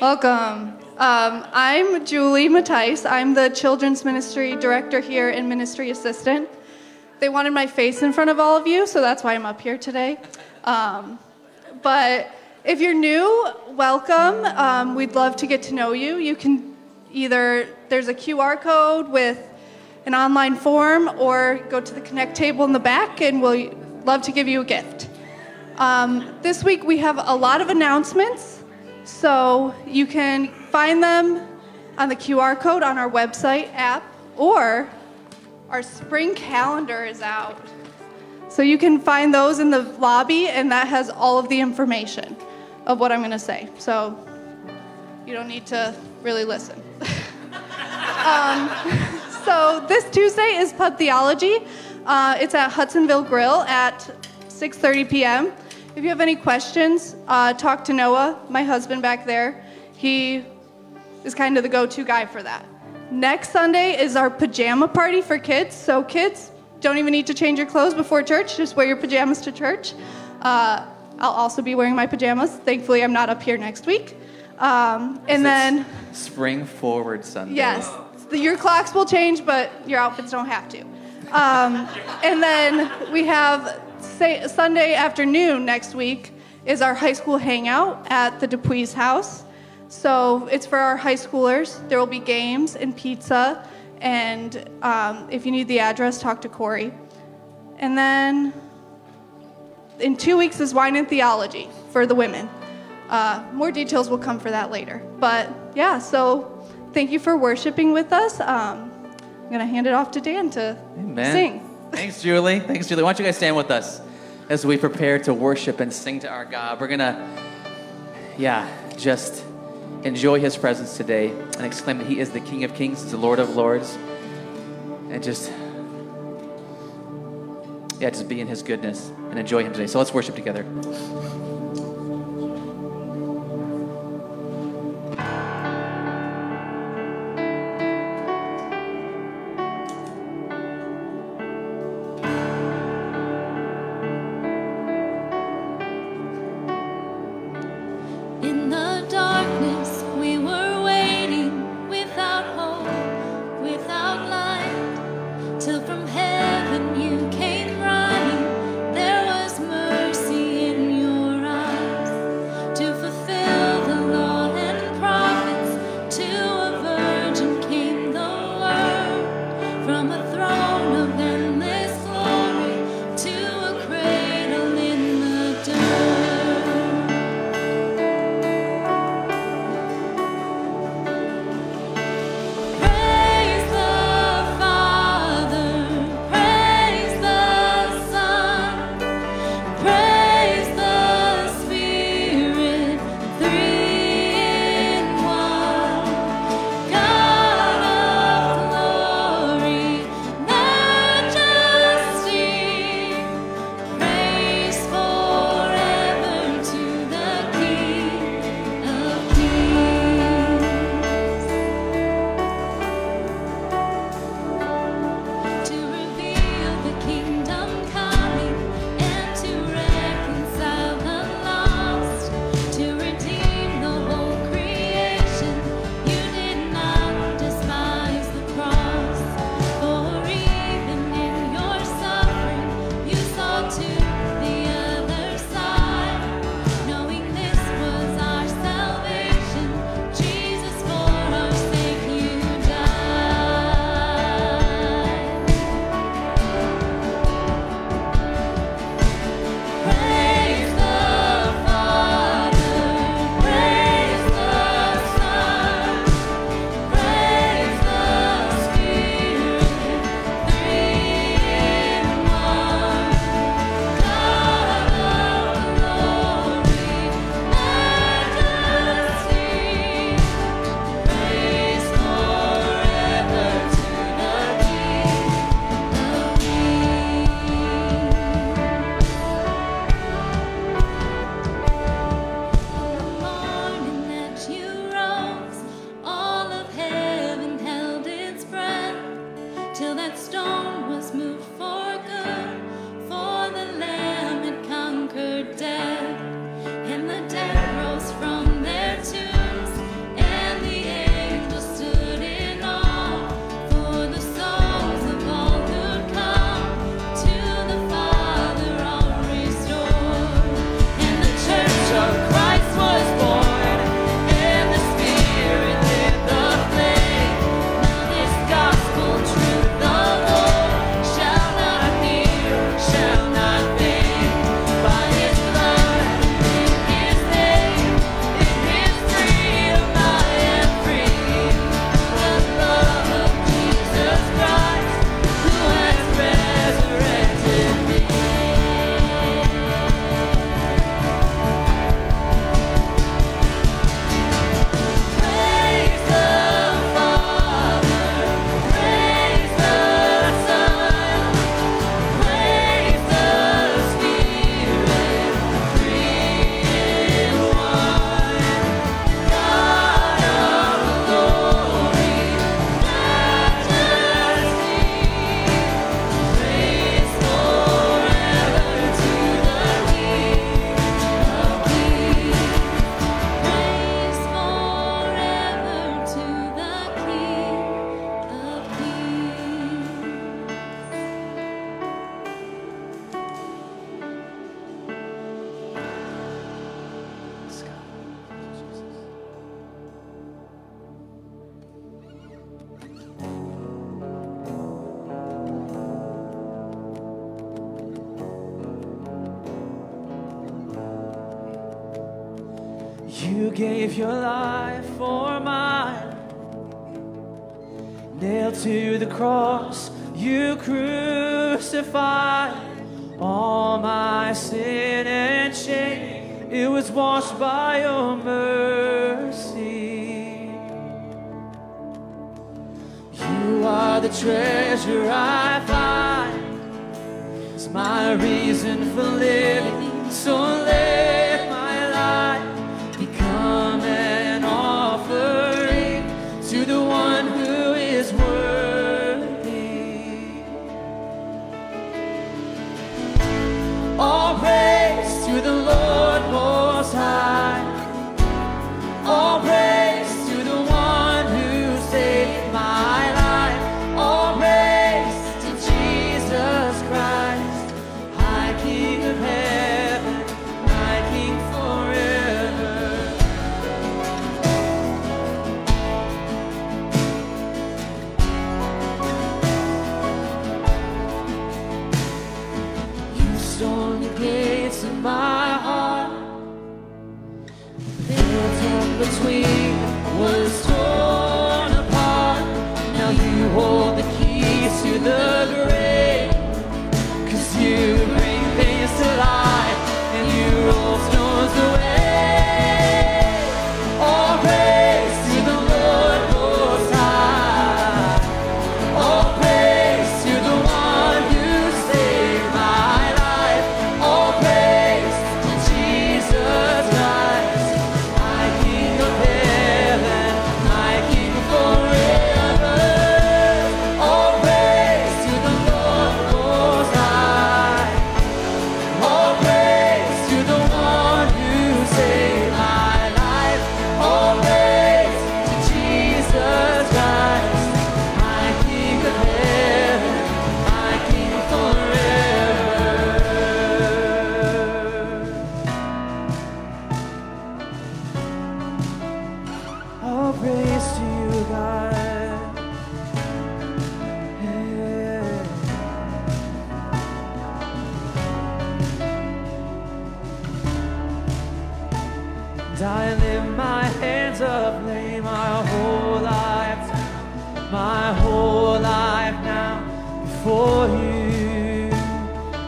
Welcome. Um, I'm Julie Mattice. I'm the Children's Ministry Director here and Ministry Assistant. They wanted my face in front of all of you, so that's why I'm up here today. Um, but if you're new, welcome. Um, we'd love to get to know you. You can either, there's a QR code with an online form, or go to the Connect table in the back, and we'll love to give you a gift. Um, this week we have a lot of announcements, so you can find them on the QR code on our website app, or our spring calendar is out. So you can find those in the lobby, and that has all of the information of what I'm going to say. So you don't need to really listen. um, so this Tuesday is Pub Theology. Uh, it's at Hudsonville Grill at 6:30 p.m. If you have any questions, uh, talk to Noah, my husband back there. He is kind of the go-to guy for that. Next Sunday is our pajama party for kids. So kids don't even need to change your clothes before church. Just wear your pajamas to church. Uh, I'll also be wearing my pajamas. Thankfully, I'm not up here next week. Um, and then Spring Forward Sunday. Yes, the, your clocks will change, but your outfits don't have to. Um, and then we have say, Sunday afternoon next week is our high school hangout at the Dupuis house. So it's for our high schoolers. There will be games and pizza. And um, if you need the address, talk to Corey. And then in two weeks is wine and theology for the women. Uh, more details will come for that later. But yeah, so thank you for worshiping with us. Um, I'm going to hand it off to Dan to Amen. sing. Thanks, Julie. Thanks, Julie. Why don't you guys stand with us as we prepare to worship and sing to our God? We're going to, yeah, just enjoy his presence today and exclaim that he is the King of Kings, the Lord of Lords. And just, yeah, just be in his goodness and enjoy him today. So let's worship together. You gave your life for mine. Nailed to the cross, you crucified all my sin and shame. It was washed by your mercy. You are the treasure I find. It's my reason for living. So late. was torn apart. Now you hold the keys to the grave. for you.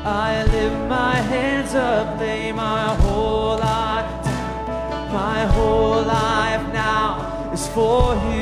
I lift my hands up, lay my whole life down. My whole life now is for you.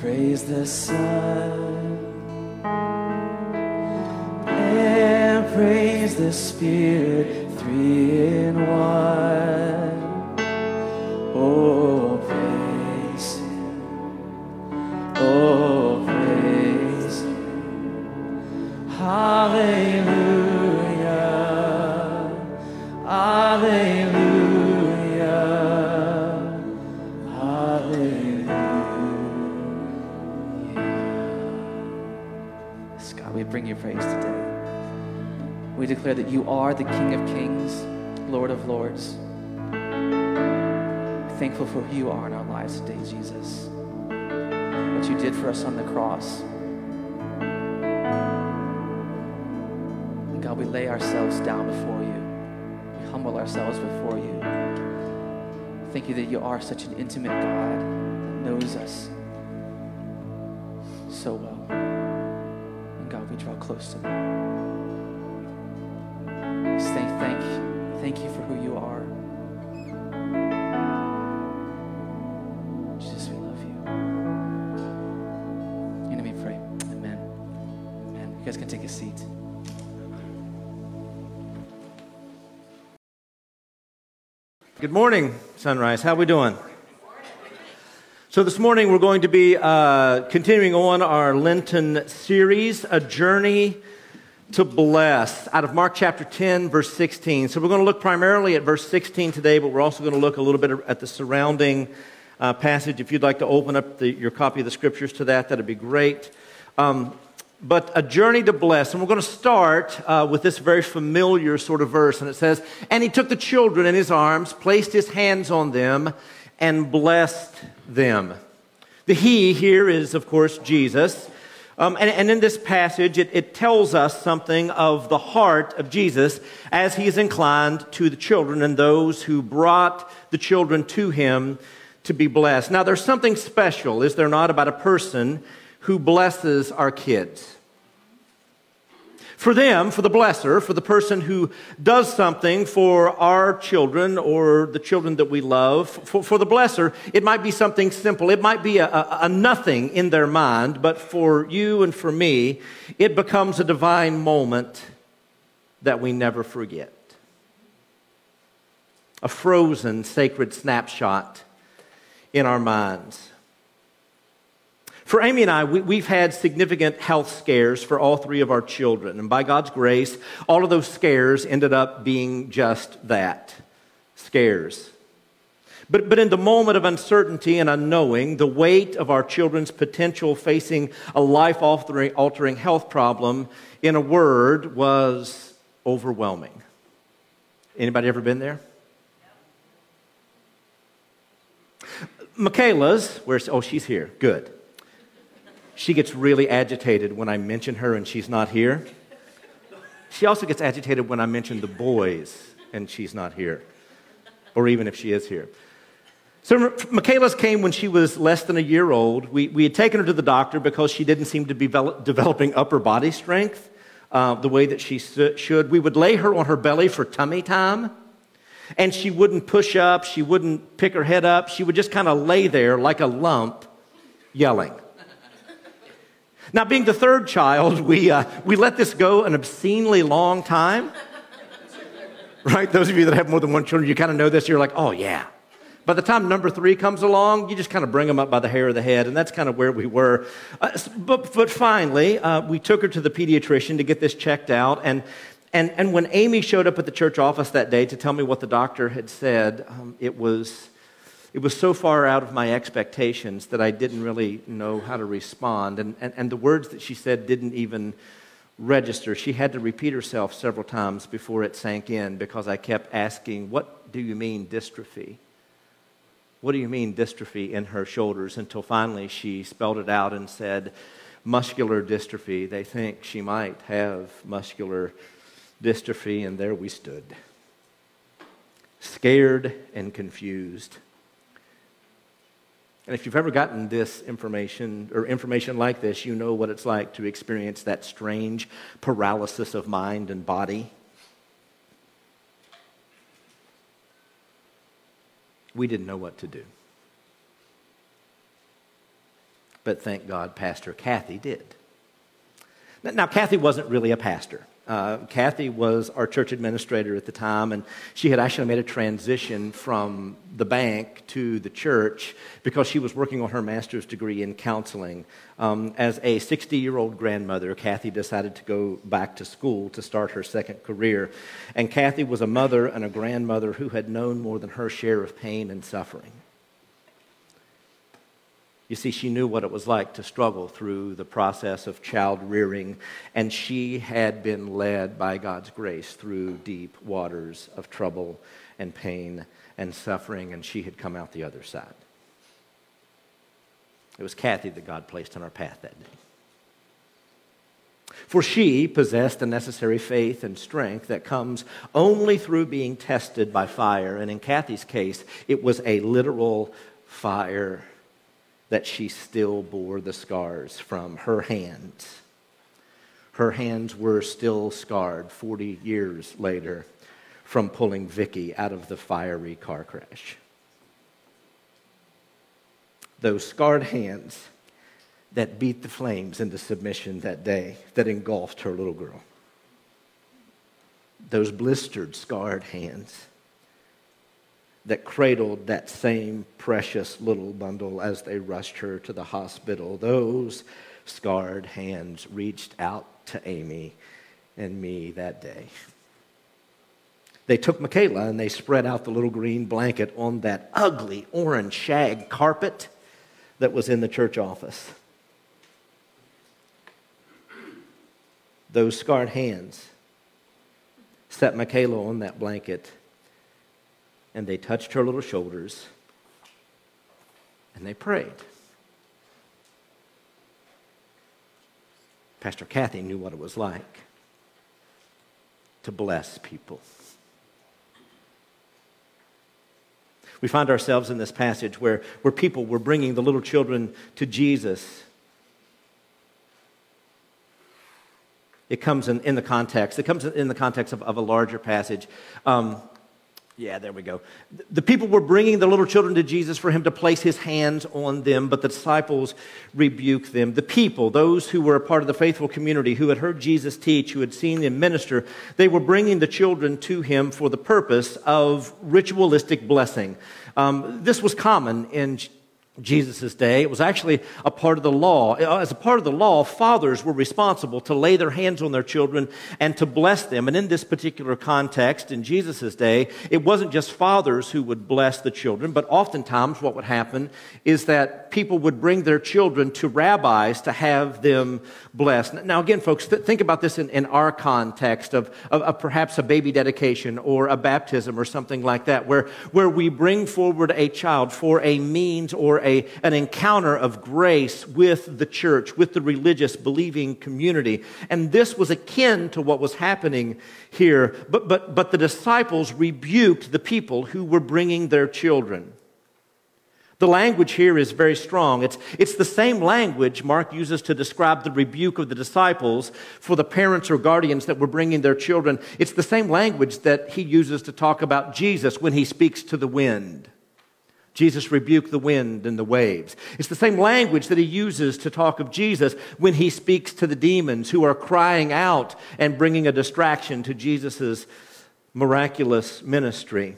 Praise the Son, and praise the Spirit, you are the King of Kings, Lord of Lords. Thankful for who you are in our lives today, Jesus. What you did for us on the cross. And God, we lay ourselves down before you. We humble ourselves before you. Thank you that you are such an intimate God that knows us so well. And God, we draw close to them. Take a seat. Good morning, Sunrise. How we doing? So this morning we're going to be uh, continuing on our Lenten series, a journey to bless, out of Mark chapter 10, verse 16. So we're going to look primarily at verse 16 today, but we're also going to look a little bit at the surrounding uh, passage. If you'd like to open up the, your copy of the scriptures to that, that'd be great. Um, but a journey to bless. And we're going to start uh, with this very familiar sort of verse. And it says, And he took the children in his arms, placed his hands on them, and blessed them. The he here is, of course, Jesus. Um, and, and, in this passage, it, it tells us something of the heart of Jesus as he is inclined to the children and those who brought the children to him to be blessed. Now, there's something special, is there not, about a person who blesses our kids. For them, for the blesser, for the person who does something for our children or the children that we love, for, for the blesser, it might be something simple. It might be a, a, a nothing in their mind, but for you and for me, it becomes a divine moment that we never forget. A frozen sacred snapshot in our minds. For Amy and I, we, have had significant health scares for all three of our children. And by God's grace, all of those scares ended up being just that scares. But, but in the moment of uncertainty and unknowing, the weight of our children's potential facing a life altering health problem, in a word, was overwhelming. Anybody ever been there? Michaela's, where's, oh, she's here. Good. She gets really agitated when I mention her and she's not here. She also gets agitated when I mention the boys and she's not here, or even if she is here. So, Michaela's came when she was less than a year old. We, we had taken her to the doctor because she didn't seem to be developing upper body strength uh, the way that she should. We would lay her on her belly for tummy time and she wouldn't push up, she wouldn't pick her head up, she would just kind of lay there like a lump, yelling. Now, being the third child, we, uh, we let this go an obscenely long time. Right? Those of you that have more than one children, you kind of know this. You're like, oh, yeah. By the time number three comes along, you just kind of bring them up by the hair of the head, and that's kind of where we were. Uh, but, but finally, uh, we took her to the pediatrician to get this checked out, and and, and when Amy showed up at the church office that day to tell me what the doctor had said, um, it, was, it was so far out of my expectations that I didn't really know how to respond. And, and, and the words that she said didn't even register. She had to repeat herself several times before it sank in because I kept asking, What do you mean dystrophy? What do you mean dystrophy in her shoulders? Until finally she spelled it out and said, Muscular dystrophy. They think she might have muscular dystrophy, and there we stood, scared and confused. And if you've ever gotten this information or information like this, you know what it's like to experience that strange paralysis of mind and body. We didn't know what to do. but thank God Pastor Kathy did. Now, Kathy wasn't really a pastor. Uh, Kathy was our church administrator at the time, and she had actually made a transition from the bank to the church because she was working on her master's degree in counseling. Um, as a 60 year old grandmother, Kathy decided to go back to school to start her second career. And Kathy was a mother and a grandmother who had known more than her share of pain and suffering. You see, she knew what it was like to struggle through the process of child rearing, and she had been led by God's grace through deep waters of trouble and pain and suffering, and she had come out the other side. It was Kathy that God placed on our path that day. For she possessed the necessary faith and strength that comes only through being tested by fire. And in Kathy's case, it was a literal fire that she still bore the scars from her hands. Her hands were still scarred 40 years later from pulling Vicky out of the fiery car crash. Those scarred hands that beat the flames into submission that day that engulfed her little girl. Those blistered, scarred hands that cradled that same precious little bundle as they rushed her to the hospital. Those scarred hands reached out to Amy and me that day. They took Michaela and they spread out the little green blanket on that ugly orange shag carpet that was in the church office. Those scarred hands set Michaela on that blanket and they touched her little shoulders and they prayed. Pastor Kathy knew what it was like to bless people. We find ourselves in this passage where, where people were bringing the little children to Jesus. It comes in, in the context. It comes in the context of, of a larger passage. Um, yeah, there we go. The people were bringing the little children to Jesus for him to place his hands on them, but the disciples rebuked them. The people, those who were a part of the faithful community, who had heard Jesus teach, who had seen him minister, they were bringing the children to him for the purpose of ritualistic blessing. Um, this was common in Jesus' day. It was actually a part of the law. Uh, as a part of the law, fathers were responsible to lay their hands on their children and to bless them. And in this particular context, in Jesus' day, it wasn't just fathers who would bless the children, but oftentimes what would happen is that people would bring their children to rabbis to have them blessed. Now, again, folks, th- think about this in, in our context of, of, of perhaps a baby dedication or a baptism or something like that, where, where we bring forward a child for a means or a, an encounter of grace with the church, with the religious believing community. And this was akin to what was happening here. But, but, but the disciples rebuked the people who were bringing their children. The language here is very strong. It's, it's the same language Mark uses to describe the rebuke of the disciples for the parents or guardians that were bringing their children. It's the same language that he uses to talk about Jesus when he speaks to the wind. Jesus rebuked the wind and the waves. It's the same language that he uses to talk of Jesus when he speaks to the demons who are crying out and bringing a distraction to Jesus' miraculous ministry.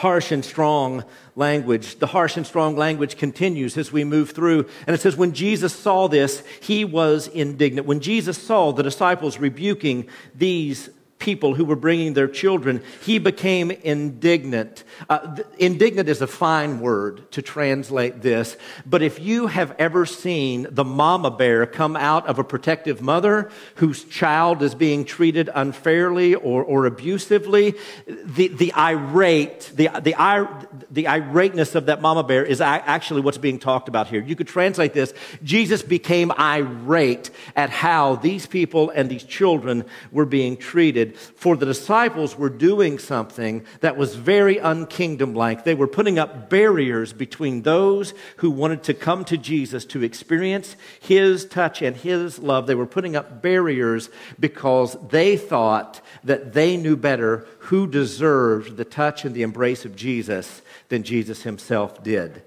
Harsh and strong language. The harsh and strong language continues as we move through. And it says, when Jesus saw this, he was indignant. When Jesus saw the disciples rebuking these people who were bringing their children, he became indignant. Uh, indignant is a fine word to translate this, but if you have ever seen the mama bear come out of a protective mother whose child is being treated unfairly or, or abusively, the, the irate, the, the, ir- the irateness of that mama bear is actually what's being talked about here. You could translate this Jesus became irate at how these people and these children were being treated for the disciples were doing something that was very unkingdom like. They were putting up barriers between those who wanted to come to Jesus to experience his touch and his love. They were putting up barriers because they thought that they knew better who deserved the touch and the embrace of Jesus than Jesus himself did.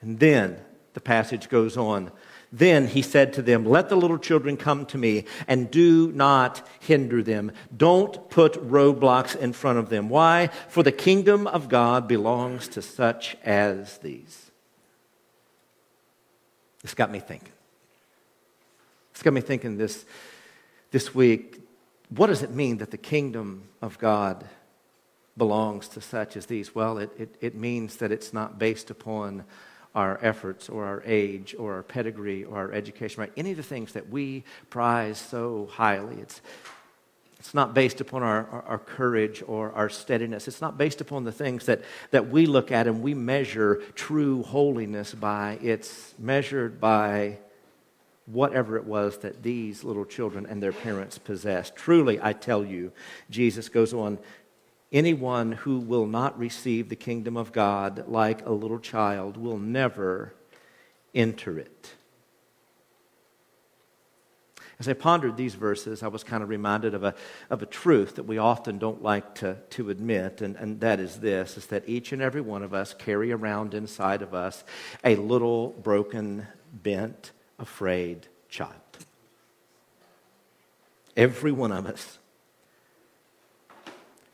And then the passage goes on. Then he said to them, Let the little children come to me and do not hinder them. Don't put roadblocks in front of them. Why? For the kingdom of God belongs to such as these. This got me thinking. This got me thinking this, this week. What does it mean that the kingdom of God belongs to such as these? Well, it, it, it means that it's not based upon our efforts or our age or our pedigree or our education, right? Any of the things that we prize so highly. It's, it's not based upon our, our, our, courage or our steadiness. It's not based upon the things that, that we look at and we measure true holiness by. It's measured by whatever it was that these little children and their parents possessed. Truly, I tell you, Jesus goes on Anyone who will not receive the kingdom of God like a little child will never enter it. As I pondered these verses, I was kind of reminded of a, of a truth that we often don't like to, to admit, and, and that is this is that each and every one of us carry around inside of us a little broken, bent, afraid child. Every one of us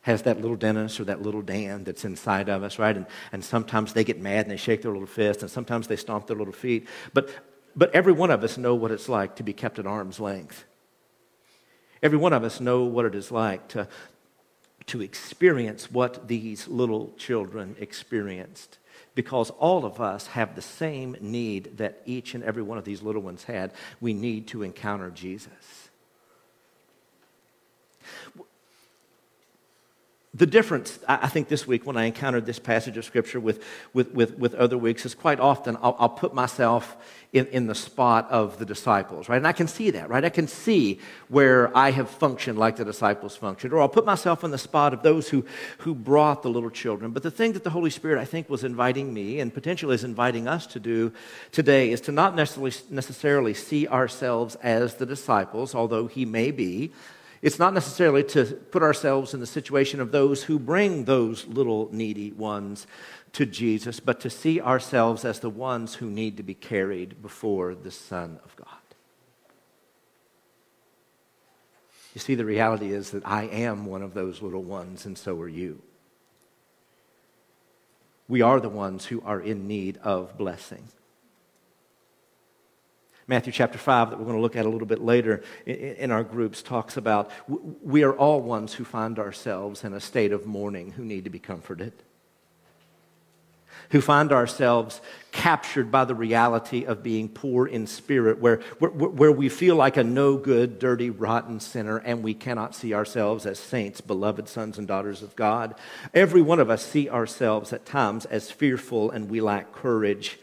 has that little Dennis or that little Dan that's inside of us, right? And, and sometimes they get mad and they shake their little fist, and sometimes they stomp their little feet. But, but every one of us know what it's like to be kept at arm's length. Every one of us know what it is like to, to experience what these little children experienced because all of us have the same need that each and every one of these little ones had. We need to encounter Jesus. The difference, I think, this week when I encountered this passage of Scripture with, with, with, with other weeks is quite often I'll, I'll put myself in, in the spot of the disciples, right? And I can see that, right? I can see where I have functioned like the disciples functioned. Or I'll put myself in the spot of those who, who brought the little children. But the thing that the Holy Spirit, I think, was inviting me and potentially is inviting us to do today is to not necessarily, necessarily see ourselves as the disciples, although He may be. It's not necessarily to put ourselves in the situation of those who bring those little needy ones to Jesus, but to see ourselves as the ones who need to be carried before the Son of God. You see, the reality is that I am one of those little ones, and so are you. We are the ones who are in need of blessing. Matthew chapter 5, that we're going to look at a little bit later in our groups, talks about we are all ones who find ourselves in a state of mourning who need to be comforted, who find ourselves captured by the reality of being poor in spirit, where, where, where we feel like a no good, dirty, rotten sinner, and we cannot see ourselves as saints, beloved sons and daughters of God. Every one of us see ourselves at times as fearful and we lack courage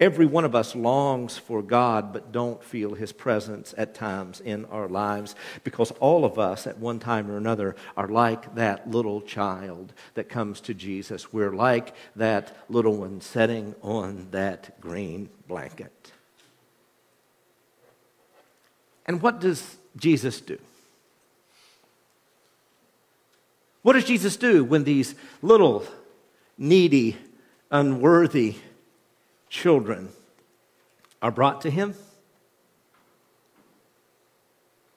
Every one of us longs for God, but don't feel His presence at times in our lives because all of us, at one time or another, are like that little child that comes to Jesus. We're like that little one sitting on that green blanket. And what does Jesus do? What does Jesus do when these little, needy, unworthy, children are brought to him,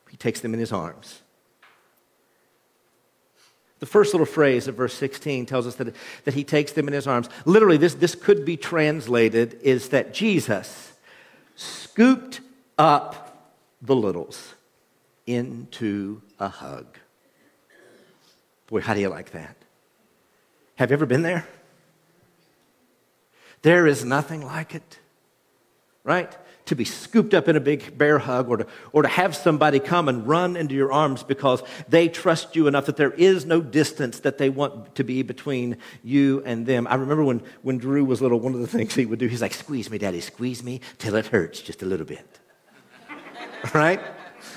he takes them in his arms. The first little phrase of verse 16 tells us that, that he takes them in his arms. Literally, this, this could be translated is that Jesus scooped up the littles into a hug. Boy, how do you like that? Have you ever been there? There is nothing like it, right? To be scooped up in a big bear hug or to, or to have somebody come and run into your arms because they trust you enough that there is no distance that they want to be between you and them. I remember when, when Drew was little, one of the things he would do, he's like, Squeeze me, daddy, squeeze me till it hurts just a little bit. right?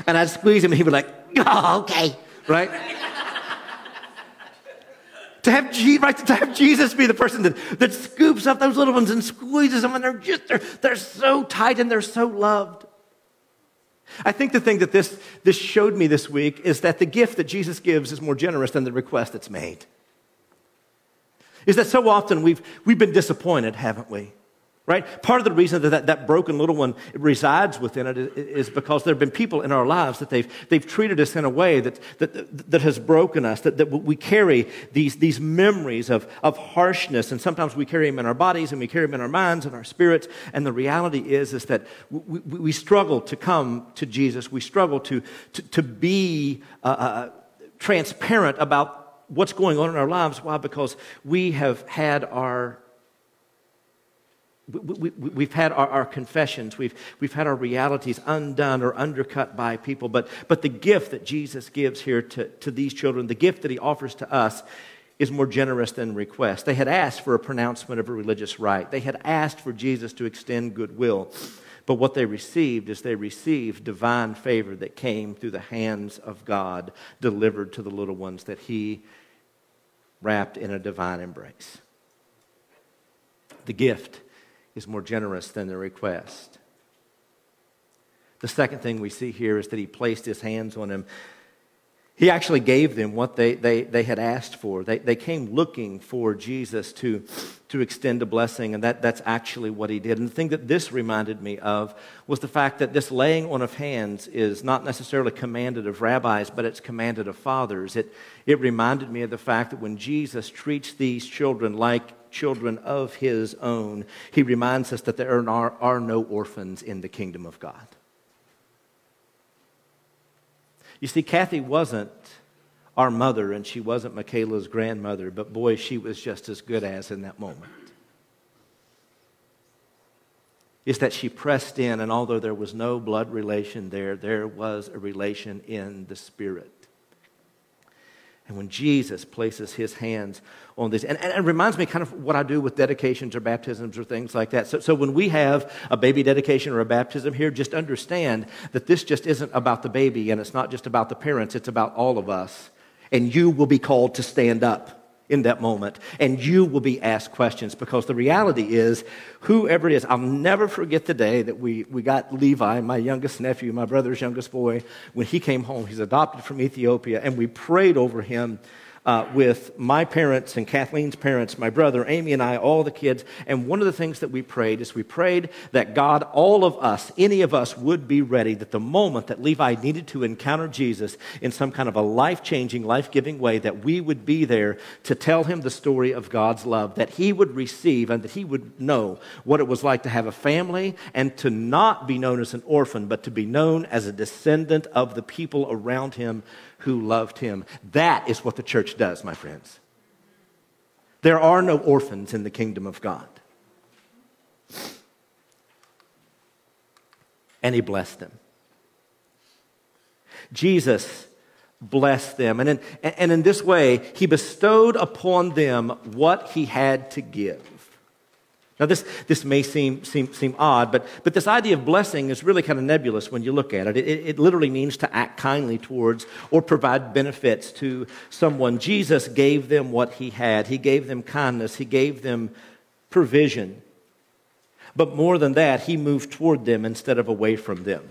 And I'd squeeze him and he'd be like, Oh, okay. Right? To have, right, to have Jesus be the person that, that scoops up those little ones and squeezes them, and they're just, they're, they're so tight and they're so loved. I think the thing that this, this showed me this week is that the gift that Jesus gives is more generous than the request that's made. Is that so often we've, we've been disappointed, haven't we? Right? Part of the reason that that, that broken little one resides within it is, because there have been people in our lives that they've, they've treated us in a way that, that, that has broken us, that, that we carry these, these memories of, of harshness, and sometimes we carry them in our bodies and we carry them in our minds and our spirits. And the reality is, is that we, we, we struggle to come to Jesus. We struggle to, to, to be uh, uh, transparent about what's going on in our lives. Why? Because we have had our we, have we, had our, our, confessions, we've, we've had our realities undone or undercut by people, but, but the gift that Jesus gives here to, to these children, the gift that he offers to us, is more generous than request. They had asked for a pronouncement of a religious rite, they had asked for Jesus to extend goodwill. But what they received is they received divine favor that came through the hands of God, delivered to the little ones that he wrapped in a divine embrace. The gift is more generous than the request. The second thing we see here is that he placed his hands on him. He actually gave them what they, they, they had asked for. They, they came looking for Jesus to, to extend a blessing, and that, that's actually what he did. And the thing that this reminded me of was the fact that this laying on of hands is not necessarily commanded of rabbis, but it's commanded of fathers. It, it reminded me of the fact that when Jesus treats these children like children of his own, he reminds us that there are, are no orphans in the kingdom of God. You see, Kathy wasn't our mother and she wasn't Michaela's grandmother, but boy, she was just as good as in that moment. Is that she pressed in, and although there was no blood relation there, there was a relation in the spirit. And when Jesus places his hands on this, and, and, it reminds me kind of what I do with dedications or baptisms or things like that. So, so when we have a baby dedication or a baptism here, just understand that this just isn't about the baby and it's not just about the parents, it's about all of us. And you will be called to stand up in that moment. And you will be asked questions because the reality is, whoever it is, I'll never forget the day that we, we got Levi, my youngest nephew, my brother's youngest boy, when he came home. He's adopted from Ethiopia, and we prayed over him uh, with my parents and Kathleen's parents, my brother, Amy, and I, all the kids. And one of the things that we prayed is we prayed that God, all of us, any of us, would be ready that the moment that Levi needed to encounter Jesus in some kind of a life changing, life giving way, that we would be there to tell him the story of God's love, that he would receive and that he would know what it was like to have a family and to not be known as an orphan, but to be known as a descendant of the people around him who loved him. That is what the church does, my friends. There are no orphans in the kingdom of God. And he blessed them. Jesus blessed them. And in, and in this way, he bestowed upon them what he had to give. Now, this, this may seem, seem, seem odd, but, but this idea of blessing is really kind of nebulous when you look at it. It, it. it literally means to act kindly towards or provide benefits to someone. Jesus gave them what he had, he gave them kindness, he gave them provision. But more than that, he moved toward them instead of away from them.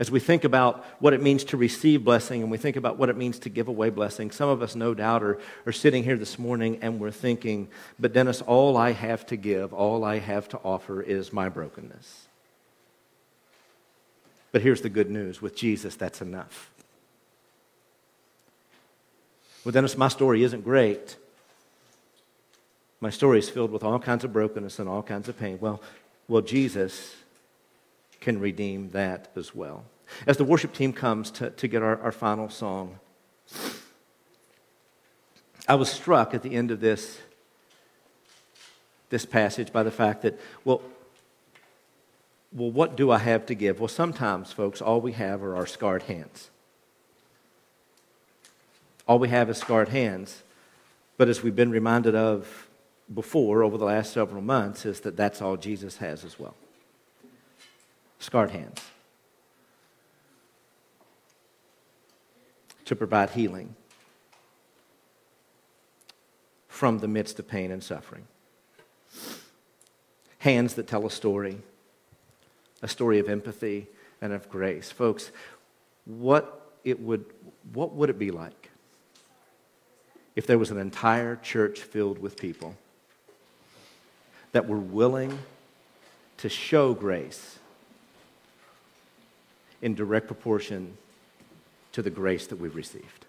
As we think about what it means to receive blessing and we think about what it means to give away blessing, some of us, no doubt, are, are sitting here this morning and we're thinking, but Dennis, all I have to give, all I have to offer is my brokenness. But here's the good news with Jesus, that's enough. Well, Dennis, my story isn't great. My story is filled with all kinds of brokenness and all kinds of pain. Well, well, Jesus can redeem that as well. As the worship team comes to, to get our, our final song, I was struck at the end of this, this passage by the fact that, well, well, what do I have to give? Well, sometimes, folks, all we have are our scarred hands. All we have is scarred hands. But as we've been reminded of before over the last several months, is that that's all Jesus has as well scarred hands to provide healing from the midst of pain and suffering. Hands that tell a story, a story of empathy and of grace. Folks, what, it would, what would it be like if there was an entire church filled with people that we're willing to show grace in direct proportion to the grace that we've received.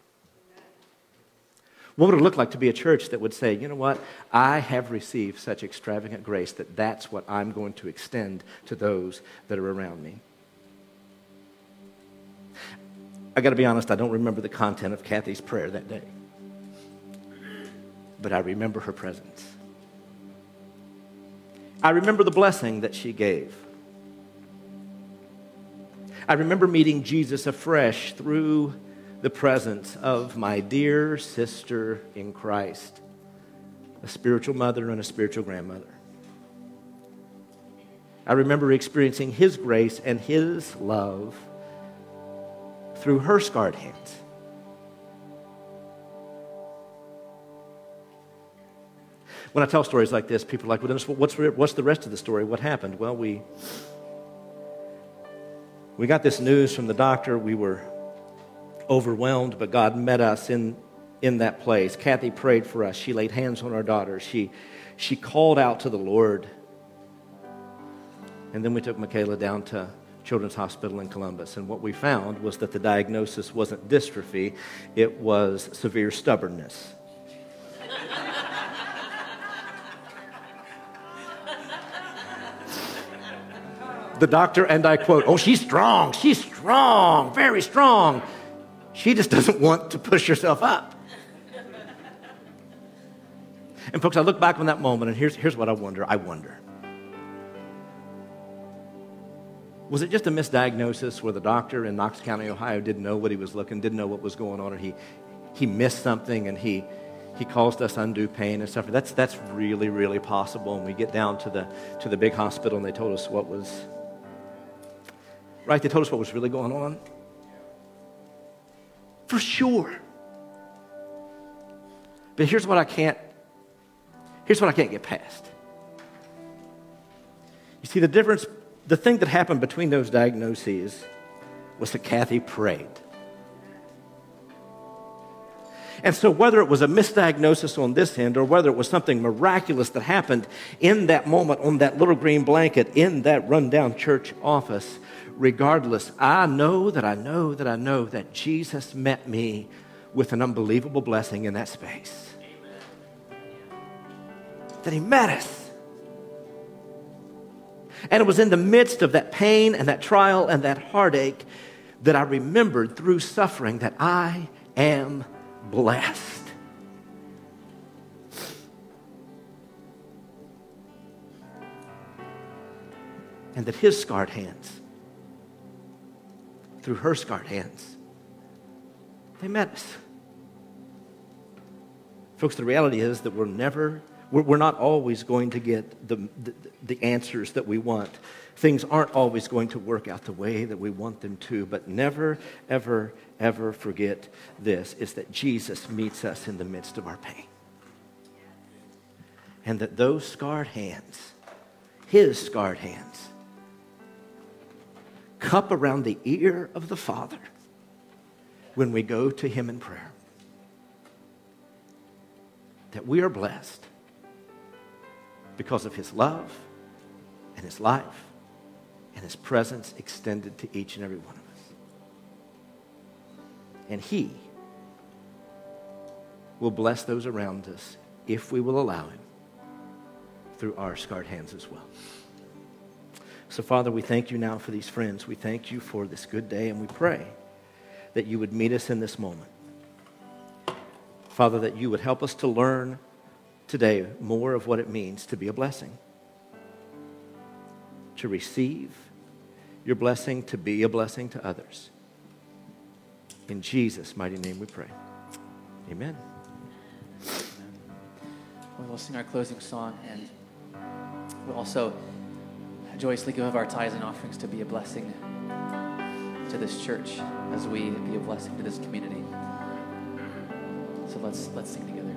What would it look like to be a church that would say, you know what, I have received such extravagant grace that that's what I'm going to extend to those that are around me? I got to be honest, I don't remember the content of Kathy's prayer that day, but I remember her presence. I remember the blessing that she gave. I remember meeting Jesus afresh through the presence of my dear sister in Christ, a spiritual mother and a spiritual grandmother. I remember experiencing His grace and His love through her scarred hands. When I tell stories like this, people are like, well, what's, what's the rest of the story? What happened? Well, we, we got this news from the doctor. We were overwhelmed, but God met us in, in that place. Kathy prayed for us. She laid hands on our daughter. She, she called out to the Lord. And then we took Michaela down to Children's Hospital in Columbus. And what we found was that the diagnosis wasn't dystrophy, it was severe stubbornness. The doctor, and I quote, Oh, she's strong, she's strong, very strong. She just doesn't want to push herself up. And, folks, I look back on that moment, and here's, here's what I wonder I wonder Was it just a misdiagnosis where the doctor in Knox County, Ohio, didn't know what he was looking, didn't know what was going on, and he, he missed something and he, he caused us undue pain and suffering? That's, that's really, really possible. And we get down to the, to the big hospital and they told us what was, right? They told us what was really going on. For sure. But here's what I can't, here's what I can't get past. You see, the difference the thing that happened between those diagnoses was that Kathy prayed. And so, whether it was a misdiagnosis on this end or whether it was something miraculous that happened in that moment on that little green blanket in that rundown church office, regardless, I know that I know that I know that Jesus met me with an unbelievable blessing in that space. That He met us. And it was in the midst of that pain and that trial and that heartache that I remembered through suffering that I am blessed. And that his scarred hands, through her scarred hands, they met us. Folks, the reality is that we're never we're not always going to get the, the, the, answers that we want. Things aren't always going to work out the way that we want them to, but never, ever, ever forget this is that Jesus meets us in the midst of our pain. And that those scarred hands, his scarred hands, cup around the ear of the Father when we go to him in prayer. That we are blessed because of his love and his life and his presence extended to each and every one of us. And he will bless those around us if we will allow him through our scarred hands as well. So, Father, we thank you now for these friends. We thank you for this good day, and we pray that you would meet us in this moment. Father, that you would help us to learn today more of what it means to be a blessing, to receive your blessing, to be a blessing to others. In Jesus' mighty name we pray. Amen. We'll sing our closing song and we'll also joyously give of our tithes and offerings to be a blessing to this church as we be a blessing to this community. So let's let's sing together.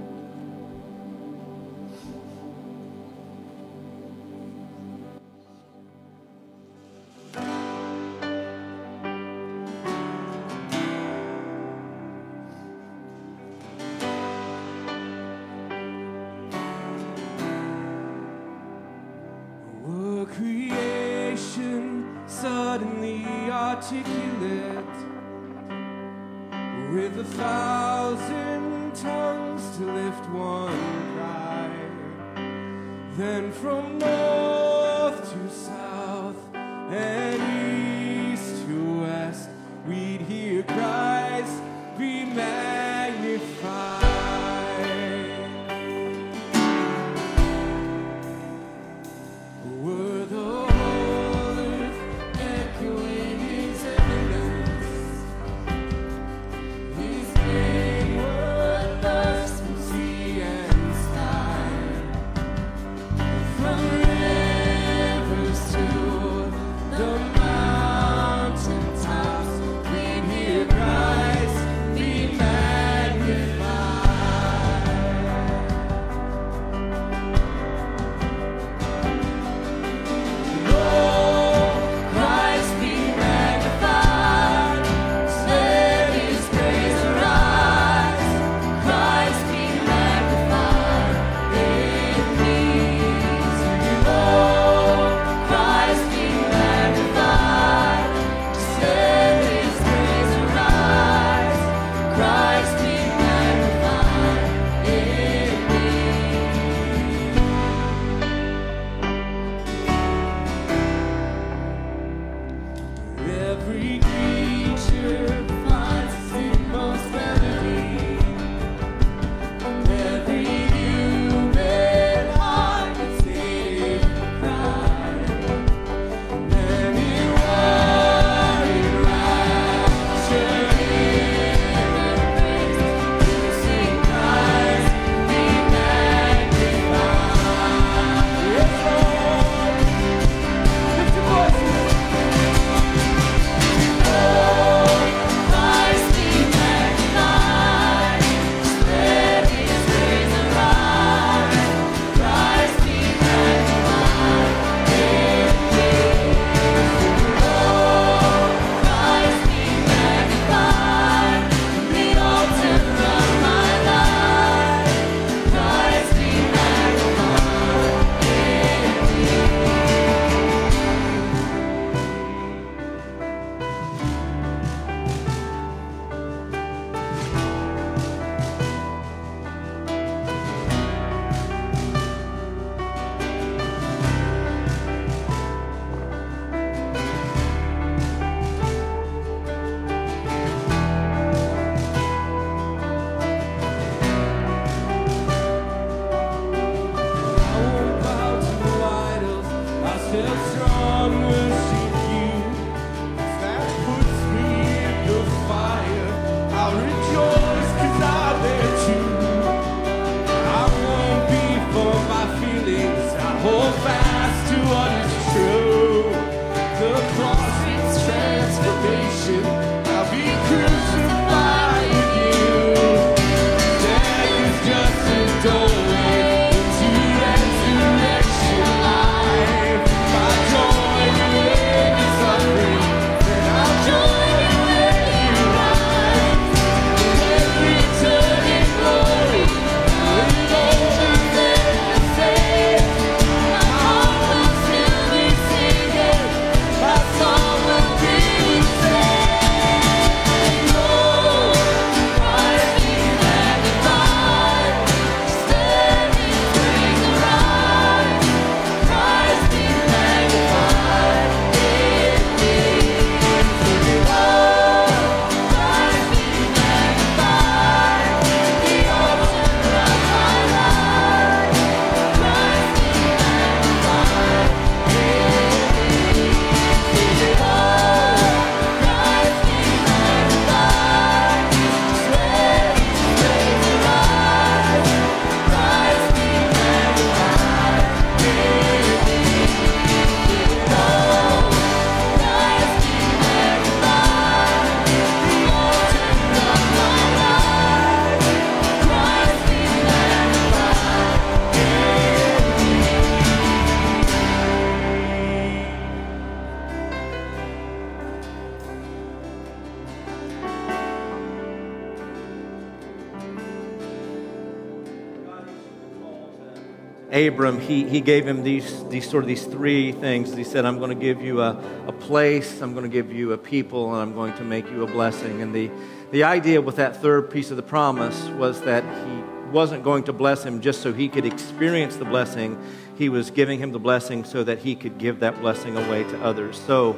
Abram, he, he gave him these, these sort of these three things. He said, I'm going to give you a, a place, I'm going to give you a people, and I'm going to make you a blessing. And the, the idea with that third piece of the promise was that he wasn't going to bless him just so he could experience the blessing. He was giving him the blessing so that he could give that blessing away to others. So,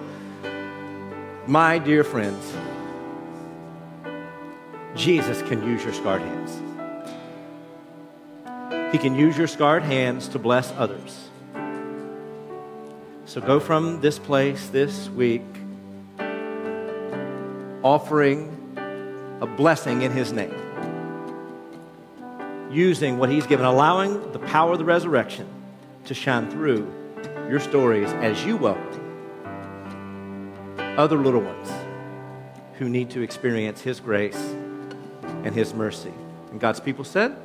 my dear friends, Jesus can use your scarred hands. He can use your scarred hands to bless others. So go from this place this week offering a blessing in His name, using what He's given, allowing the power of the resurrection to shine through your stories as you welcome other little ones who need to experience His grace and His mercy. And God's people said,